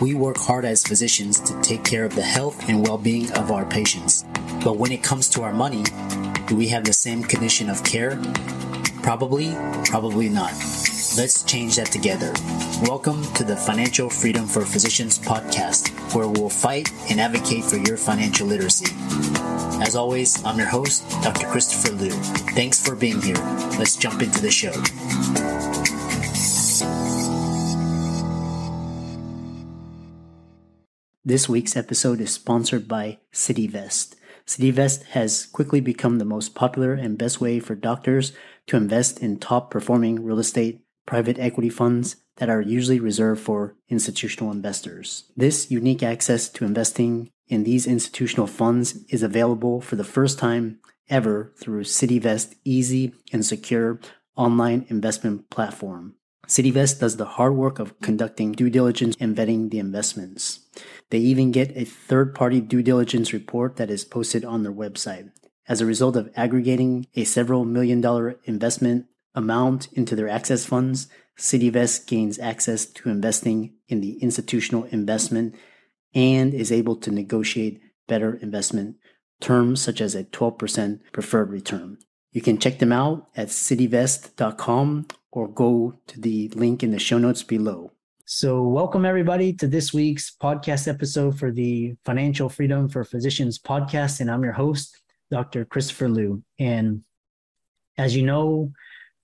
We work hard as physicians to take care of the health and well-being of our patients. But when it comes to our money, do we have the same condition of care? Probably, probably not. Let's change that together. Welcome to the Financial Freedom for Physicians podcast, where we'll fight and advocate for your financial literacy. As always, I'm your host, Dr. Christopher Loo. Thanks for being here. Let's jump into the show. This week's episode is sponsored by CityVest. CityVest has quickly become the most popular and best way for doctors to invest in top performing real estate private equity funds that are usually reserved for institutional investors. This unique access to investing in these institutional funds is available for the first time ever through CityVest easy and secure online investment platform. CityVest does the hard work of conducting due diligence and vetting the investments. They even get a third party due diligence report that is posted on their website. As a result of aggregating a several million dollar investment amount into their access funds, CityVest gains access to investing in the institutional investment and is able to negotiate better investment terms such as a 12% preferred return. You can check them out at cityvest.com or go to the link in the show notes below. So, welcome everybody to this week's podcast episode for the Financial Freedom for Physicians podcast. And I'm your host, Dr. Christopher Loo. And as you know,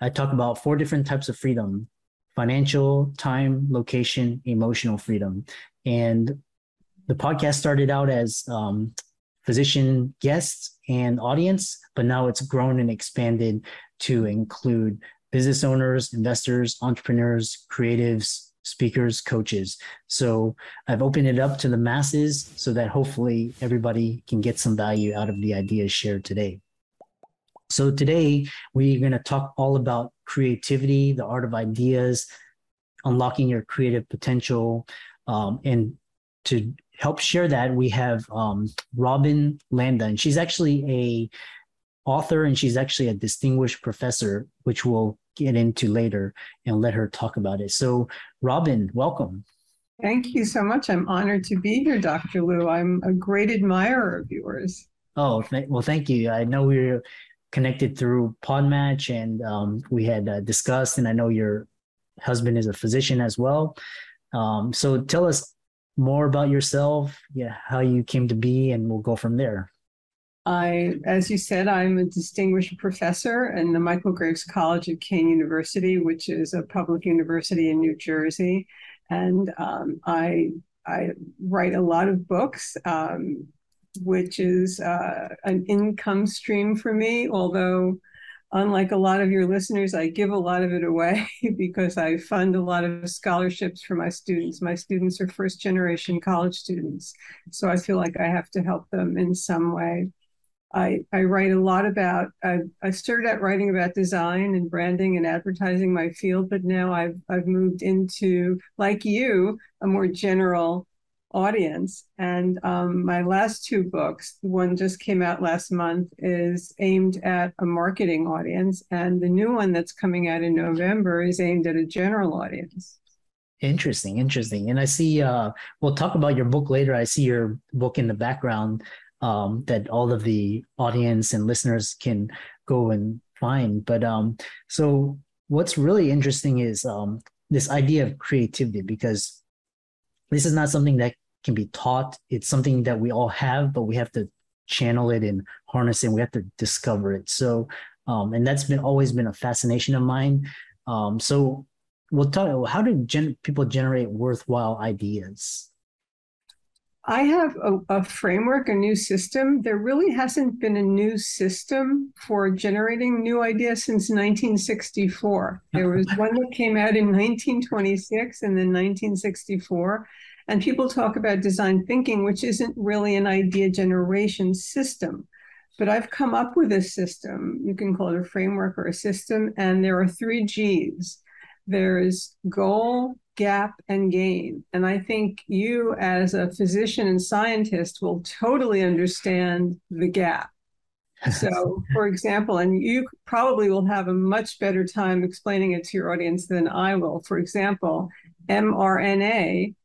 I talk about four different types of freedom financial, time, location, emotional freedom. And the podcast started out as um, physician guests and audience, but now it's grown and expanded to include business owners, investors, entrepreneurs, creatives, speakers, coaches. So I've opened it up to the masses so that hopefully everybody can get some value out of the ideas shared today. So today we're going to talk all about creativity, the art of ideas, unlocking your creative potential, um, and to help share that we have um, Robin Landa, and she's actually a author and she's actually a distinguished professor, which we'll get into later and let her talk about it. So, Robin, welcome. Thank you so much. I'm honored to be here, Dr. Loo. I'm a great admirer of yours. Oh, th- well, thank you. I know we are connected through Podmatch and um, we had uh, discussed, and I know your husband is a physician as well. Um, so, tell us more about yourself, yeah, how you came to be, and we'll go from there. I, as you said, I'm a distinguished professor in the Michael Graves College of Kean University, which is a public university in New Jersey, and um, I I write a lot of books, um, which is uh, an income stream for me. Although, unlike a lot of your listeners, I give a lot of it away because I fund a lot of scholarships for my students. My students are first generation college students, so I feel like I have to help them in some way. I, I write a lot about, I, I started out writing about design and branding and advertising my field, but now I've, I've moved into, like you, a more general audience. And um, my last two books, one just came out last month, is aimed at a marketing audience. And the new one that's coming out in November is aimed at a general audience. Interesting, interesting. And I see, uh, we'll talk about your book later. I see your book in the background um, that all of the audience and listeners can go and find. But um, so what's really interesting is um, this idea of creativity because this is not something that can be taught. It's something that we all have, but we have to channel it and harness it. And we have to discover it. So, um, and that's been always been a fascination of mine. Um, so, we'll talk. How do gen- people generate worthwhile ideas? I have a, a, framework, a new system. There really hasn't been a new system for generating new ideas since 1964. There was one that came out in 1926 and then 1964. And people talk about design thinking, which isn't really an idea generation system. But I've come up with a system. You can call it a framework or a system. And there are three G's there's goal, gap, and gain. And I think you, as a physician and scientist, will totally understand the gap. So, for example, and you probably will have a much better time explaining it to your audience than I will. For example, mRNA,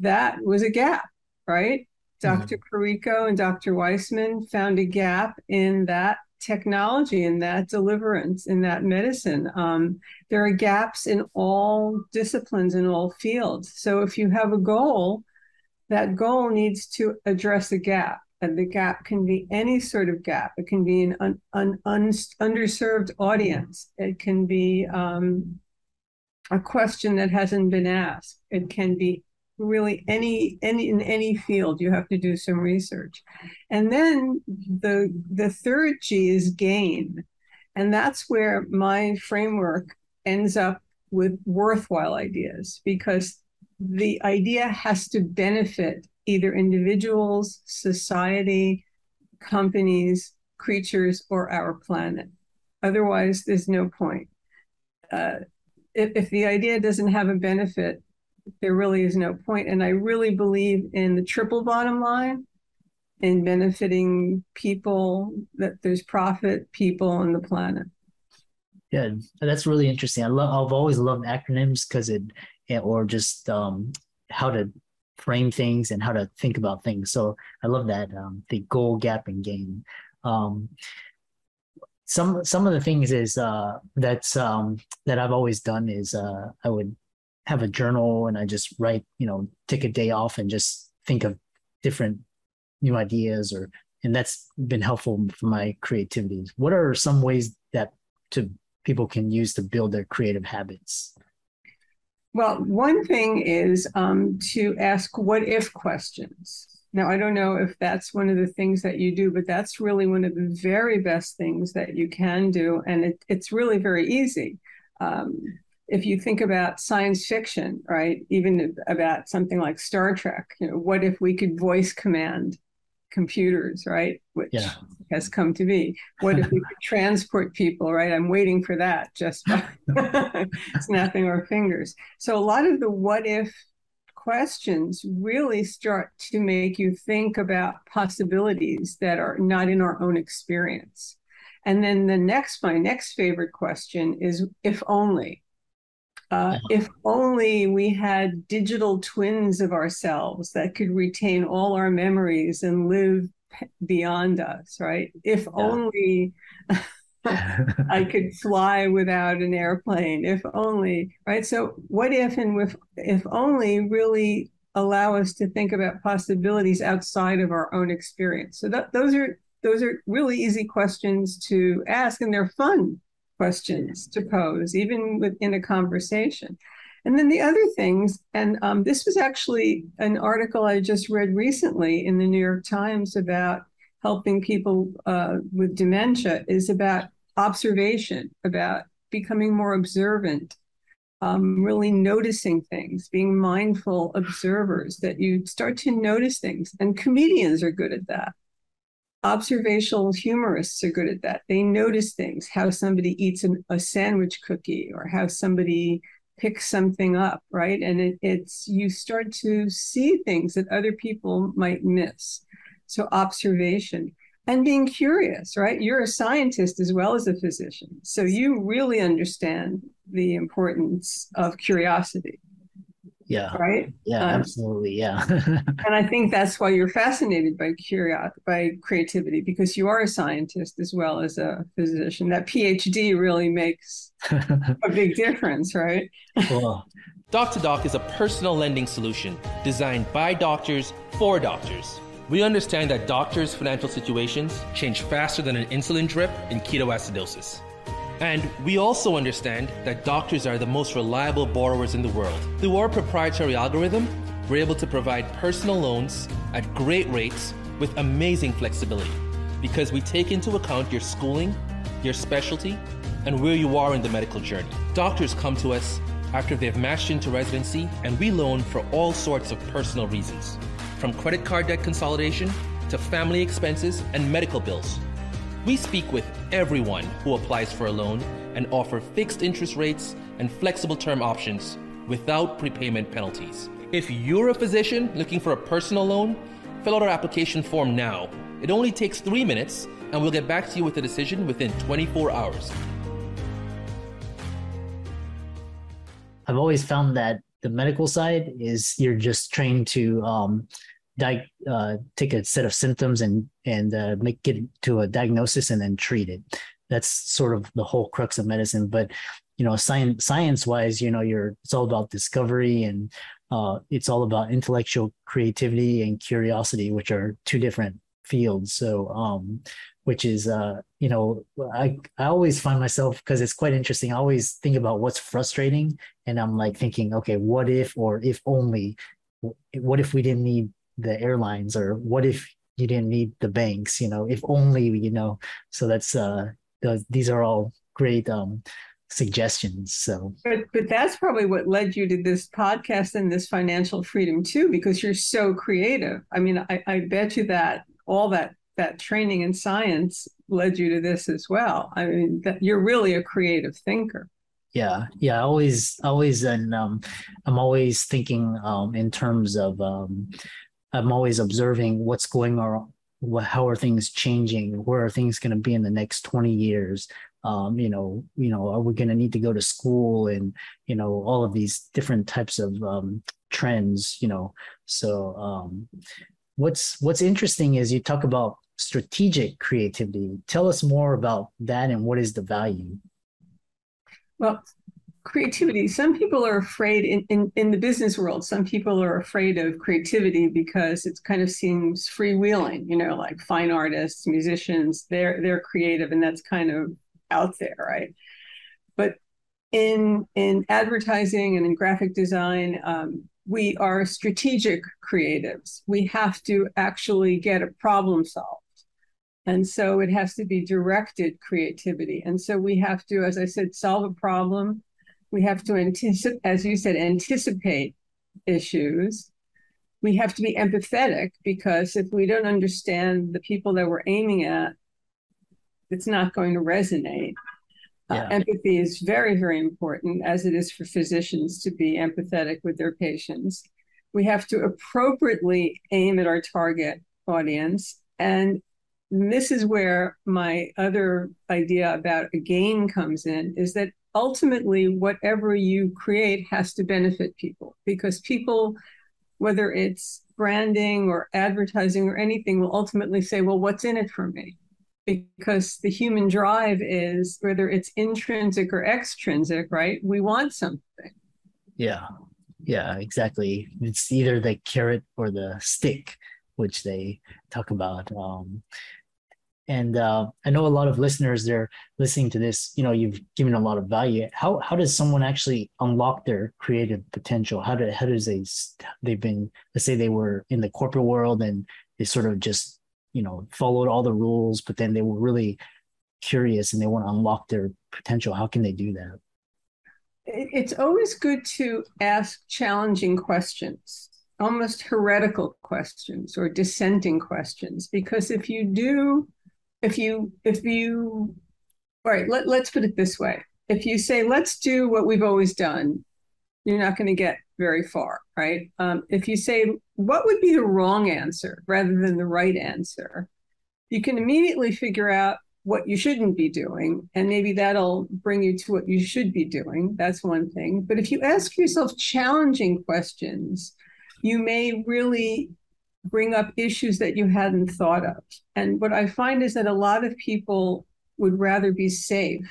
that was a gap, right? Mm-hmm. Dr. Karikó and Dr. Weissman found a gap in that technology, in that deliverance, in that medicine. Um, there are gaps in all disciplines, in all fields. So if you have a goal, that goal needs to address a gap. And the gap can be any sort of gap. It can be an un, un, un, underserved audience. It can be um, a question that hasn't been asked. It can be really any any in any field you have to do some research. And then the the third g is gain. And that's where my framework ends up with worthwhile ideas because the idea has to benefit either individuals society companies creatures or our planet. Otherwise there's no point. Uh, if, if the idea doesn't have a benefit there really is no point. And I really believe in the triple bottom line in benefiting people, that there's profit, people, and the planet. Yeah, that's really interesting. I love. I've always loved acronyms because it, or just um, how to frame things and how to think about things. So I love that um, the goal, gap, and gain. Um, some some of the things is uh, that's um, that I've always done is uh, I would have a journal and I just write, you know, take a day off and just think of different new ideas or and that's been helpful for my creativity. What are some ways that to people can use to build their creative habits? Well, one thing is um, to ask what if questions. Now, I don't know if that's one of the things that you do, but that's really one of the very best things that you can do. And it, it's really very easy. Um, if you think about science fiction, right, even about something like Star Trek, you know, what if we could voice command computers, right, which yeah. has come to be? What if we could transport people, right? I'm waiting for that just by snapping our fingers. So a lot of the what if questions really start to make you think about possibilities that are not in our own experience. And then the next, my next favorite question is if only uh, if only we had digital twins of ourselves that could retain all our memories and live beyond us, right? If yeah. only I could fly without an airplane, if only, right? So, what if and with, if only really allow us to think about possibilities outside of our own experience. So, that, those are those are really easy questions to ask, and they're fun questions to pose, even within a conversation. And then the other things, and um, this was actually an article I just read recently in the New York Times about helping people uh, with dementia, is about observation, about becoming more observant, um, really noticing things, being mindful observers, that you start to notice things. And comedians are good at that observational humorists are good at that. They notice things, how somebody eats an, a sandwich cookie or how somebody picks something up, right? And it, it's you start to see things that other people might miss. So observation and being curious, right? You're a scientist as well as a physician. So you really understand the importance of curiosity yeah. Right? Yeah um, absolutely yeah. and i think that's why you're fascinated by curiosity by creativity because you are a scientist as well as a physician. That phd really makes a big difference right? Well Doc2Doc is a personal lending solution designed by doctors for doctors. We understand that doctors' financial situations change faster than an insulin drip in ketoacidosis. And we also understand that doctors are the most reliable borrowers in the world. Through our proprietary algorithm, we're able to provide personal loans at great rates with amazing flexibility because we take into account your schooling, your specialty, and where you are in the medical journey. Doctors come to us after they've matched into residency, and we loan for all sorts of personal reasons, from credit card debt consolidation to family expenses and medical bills. We speak with everyone who applies for a loan and offer fixed interest rates and flexible term options without prepayment penalties. If you're a physician looking for a personal loan, fill out our application form now. It only takes three minutes, and we'll get back to you with a decision within 24 hours. I've always found that the medical side is you're just trained to um, uh, take a set of symptoms and and uh, make it to a diagnosis and then treat it. That's sort of the whole crux of medicine. But you know, science science wise, you know, you're it's all about discovery and uh, it's all about intellectual creativity and curiosity, which are two different fields. So um, which is uh you know i i always find myself because it's quite interesting i always think about what's frustrating and i'm like thinking okay what if or if only what if we didn't need the airlines or what if you didn't need the banks you know if only you know so that's uh the, these are all great um suggestions so but but that's probably what led you to this podcast and this financial freedom too because you're so creative i mean i i bet you that all that that training in science led you to this as well. I mean, that you're really a creative thinker. Yeah, yeah. I always, always, and um, I'm always thinking um, in terms of. Um, I'm always observing what's going on. How are things changing? Where are things going to be in the next 20 years? Um, you know, you know, are we going to need to go to school and you know all of these different types of um, trends? You know, so um, what's what's interesting is you talk about strategic creativity. Tell us more about that and what is the value? Well, creativity, some people are afraid in, in, in the business world, some people are afraid of creativity because it kind of seems freewheeling, you know, like fine artists, musicians, they're they're creative and that's kind of out there, right? But in in advertising and in graphic design, um, we are strategic creatives. We have to actually get a problem solved. And so it has to be directed creativity. And so we have to, as I said, solve a problem. We have to anticipate, as you said, anticipate issues. We have to be empathetic because if we don't understand the people that we're aiming at, it's not going to resonate. Uh, yeah. Uh, empathy is very, very important, as it is for physicians to be empathetic with their patients. We have to appropriately aim at our target audience. And this is where my other idea about a game comes in is that ultimately, whatever you create has to benefit people because people, whether it's branding or advertising or anything, will ultimately say, well, what's in it for me? because the human drive is whether it's intrinsic or extrinsic, right? We want something. Yeah. Yeah, exactly. It's either the carrot or the stick, which they talk about. Um, and uh, I know a lot of listeners they're listening to this. You know, you've given a lot of value. How how does someone actually unlock their creative potential? How do how does they they've been let's say they were in the corporate world and they sort of just you know followed all the rules but then they were really curious and they want to unlock their potential how can they do that it's always good to ask challenging questions almost heretical questions or dissenting questions because if you do if you if you all right let, let's put it this way if you say let's do what we've always done you're not going to get very far, right? Um, if you say, what would be the wrong answer rather than the right answer, you can immediately figure out what you shouldn't be doing. And maybe that'll bring you to what you should be doing. That's one thing. But if you ask yourself challenging questions, you may really bring up issues that you hadn't thought of. And what I find is that a lot of people would rather be safe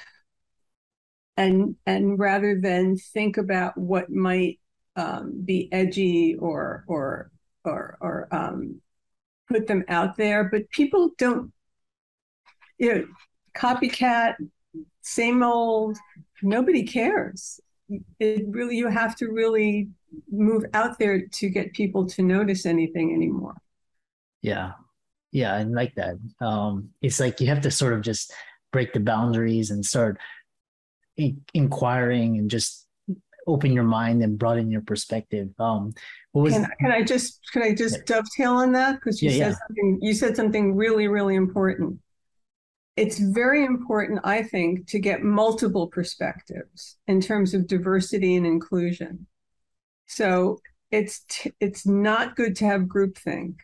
and and rather than think about what might um, be edgy or or or or um, put them out there, but people don't. You know, copycat, same old. Nobody cares. it really you have to really move out there to get people to notice anything anymore. Yeah. Yeah, I like that. Um, it's like you have to sort of just break the boundaries and start in- inquiring and just open your mind and broaden your perspective. Um, what was can, can I just can I just dovetail on that because you yeah, said yeah. something you said something really really important. It's very important, I think, to get multiple perspectives in terms of diversity and inclusion. So it's t- it's not good to have groupthink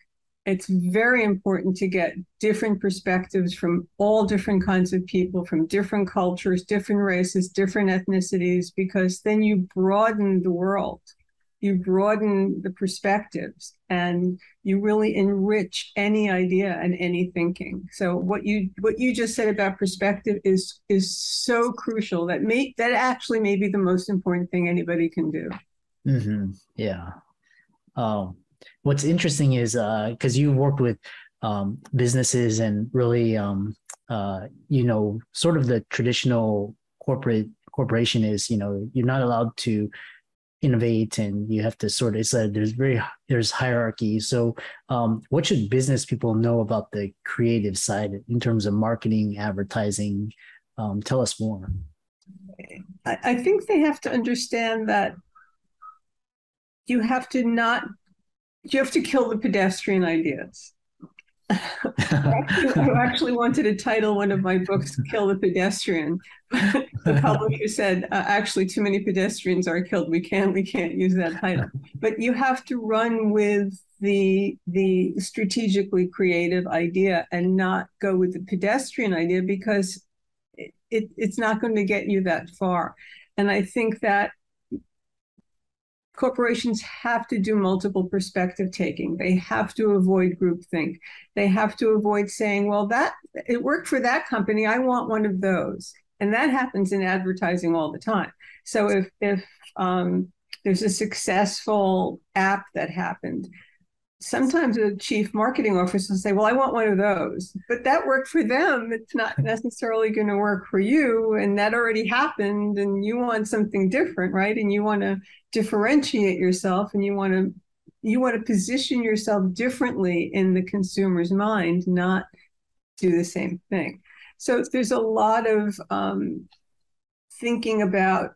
it's very important to get different perspectives from all different kinds of people, from different cultures, different races, different ethnicities, because then you broaden the world. You broaden the perspectives and you really enrich any idea and any thinking. So what you what you just said about perspective is is so crucial that may that actually may be the most important thing anybody can do. Mm-hmm. Yeah. Um, what's interesting is because uh, you worked with um, businesses and really, um, uh, you know, sort of the traditional corporate corporation is, you know, you're not allowed to innovate and you have to sort of it's a, there's very there's hierarchy so um, what should business people know about the creative side in terms of marketing advertising um, tell us more I, I think they have to understand that you have to not you have to kill the pedestrian ideas. I actually wanted to title one of my books "Kill the Pedestrian." the publisher said, uh, "Actually, too many pedestrians are killed. We can't. We can't use that title." But you have to run with the the strategically creative idea and not go with the pedestrian idea because it, it it's not going to get you that far. And I think that corporations have to do multiple perspective taking. They have to avoid groupthink. They have to avoid saying, well, that it worked for that company. I want one of those. And that happens in advertising all the time. So if if um, there's a successful app that happened, sometimes a chief marketing officer will say, Well, I want one of those. But that worked for them. It's not necessarily going to work for you. And that already happened. And you want something different, right? And you want to differentiate yourself and you want to you want to position yourself differently in the consumer's mind, not do the same thing. So there's a lot of um, thinking about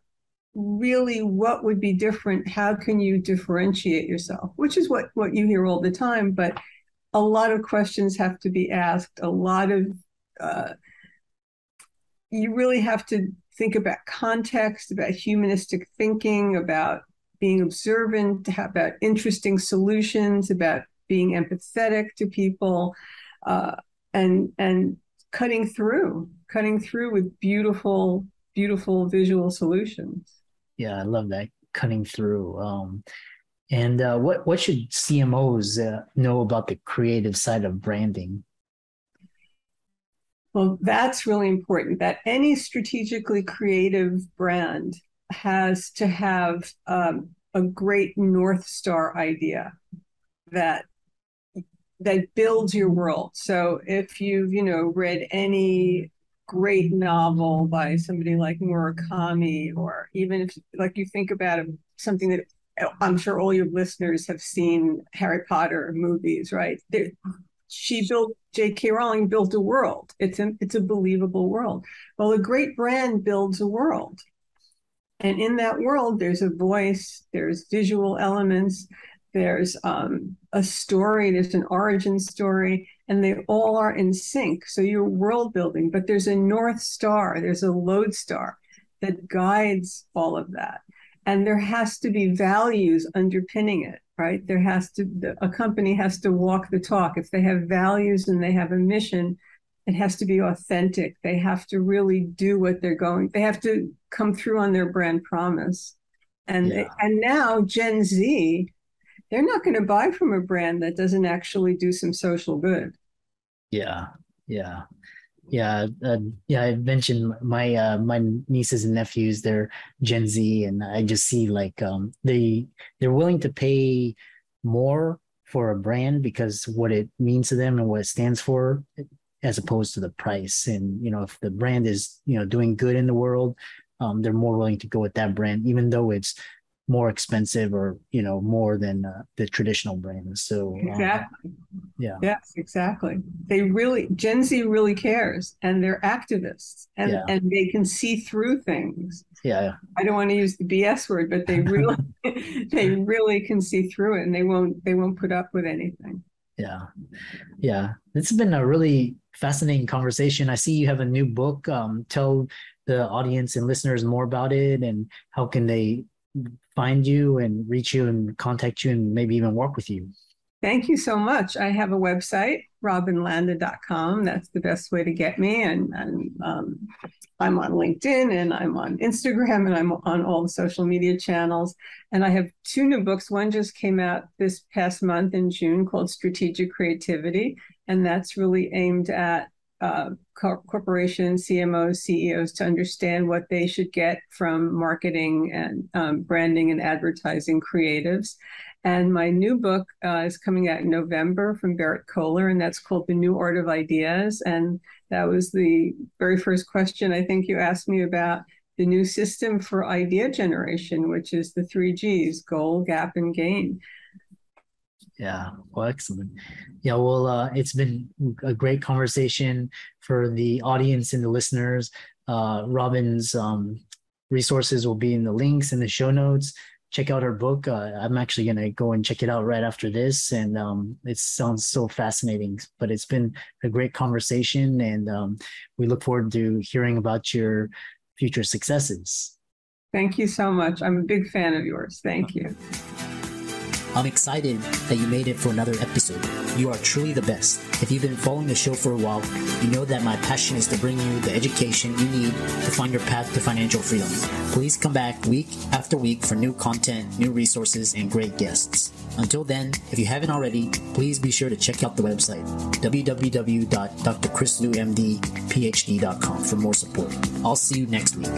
really what would be different? How can you differentiate yourself? Which is what what you hear all the time but a lot of questions have to be asked a lot of uh, you really have to think about context about humanistic thinking about being observant about interesting solutions about being empathetic to people uh, and and cutting through cutting through with beautiful beautiful visual solutions yeah, I love that cutting through. Um, and uh, what what should CMOs uh, know about the creative side of branding? Well, that's really important. That any strategically creative brand has to have um, a great north star idea that that builds your world. So if you've you know read any great novel by somebody like Murakami, or even if like you think about something that I'm sure all your listeners have seen Harry Potter movies, right? They're, she built J.K. Rowling built a world. It's a it's a believable world. Well, a great brand builds a world, and in that world, there's a voice, there's visual elements, there's um, a story, there's an origin story, and they all are in sync. So you're world building, but there's a North Star, there's a lodestar that guides all of that. And there has to be values underpinning it, right? There has to, a company has to walk the talk. If they have values and they have a mission, it has to be authentic. They have to really do what they're going, they have to come through on their brand promise. And, yeah. and now Gen Z, they're not going to buy from a brand that doesn't actually do some social good. Yeah, yeah, yeah, uh, yeah. I mentioned my uh, my nieces and nephews. They're Gen Z, and I just see like um, they they're willing to pay more for a brand because what it means to them and what it stands for as opposed to the price and you know if the brand is you know doing good in the world um, they're more willing to go with that brand, even though it's more expensive or you know more than uh, the traditional brands so um, exactly. um, yeah. Yes exactly. They really gen z really cares and they're activists and yeah. and they can see through things. Yeah i don't want to use the bs word but they really they really can see through it and they won't they won't put up with anything. Yeah. Yeah. It's been a really fascinating conversation. I see you have a new book um, tell the audience and listeners more about it and how can they find you and reach you and contact you and maybe even work with you? Thank you so much. I have a website, robinlanda.com. That's the best way to get me. And, and um, I'm on LinkedIn and I'm on Instagram and I'm on all the social media channels. And I have two new books. One just came out this past month in June called Strategic Creativity. And that's really aimed at uh, corporations, CMOs, CEOs to understand what they should get from marketing and um, branding and advertising creatives. And my new book uh, is coming out in November from Berrett-Koehler, and that's called The New Art of Ideas. And that was the very first question I think you asked me about the new system for idea generation, which is the three G's goal, gap, and gain. Yeah, well, excellent. Yeah, well, uh, it's been a great conversation for the audience and the listeners. Uh, Robin's um, resources will be in the links in the show notes. Check out her book. Uh, I'm actually going to go and check it out right after this. And um, it sounds so fascinating. But it's been a great conversation. And um, we look forward to hearing about your future successes. Thank you so much. I'm a big fan of yours. Thank you. I'm excited that you made it for another episode. You are truly the best. If you've been following the show for a while, you know that my passion is to bring you the education you need to find your path to financial freedom. Please come back week after week for new content, new resources, and great guests. Until then, if you haven't already, please be sure to check out the website www.drchrisloomdphd.com for more support. I'll see you next week.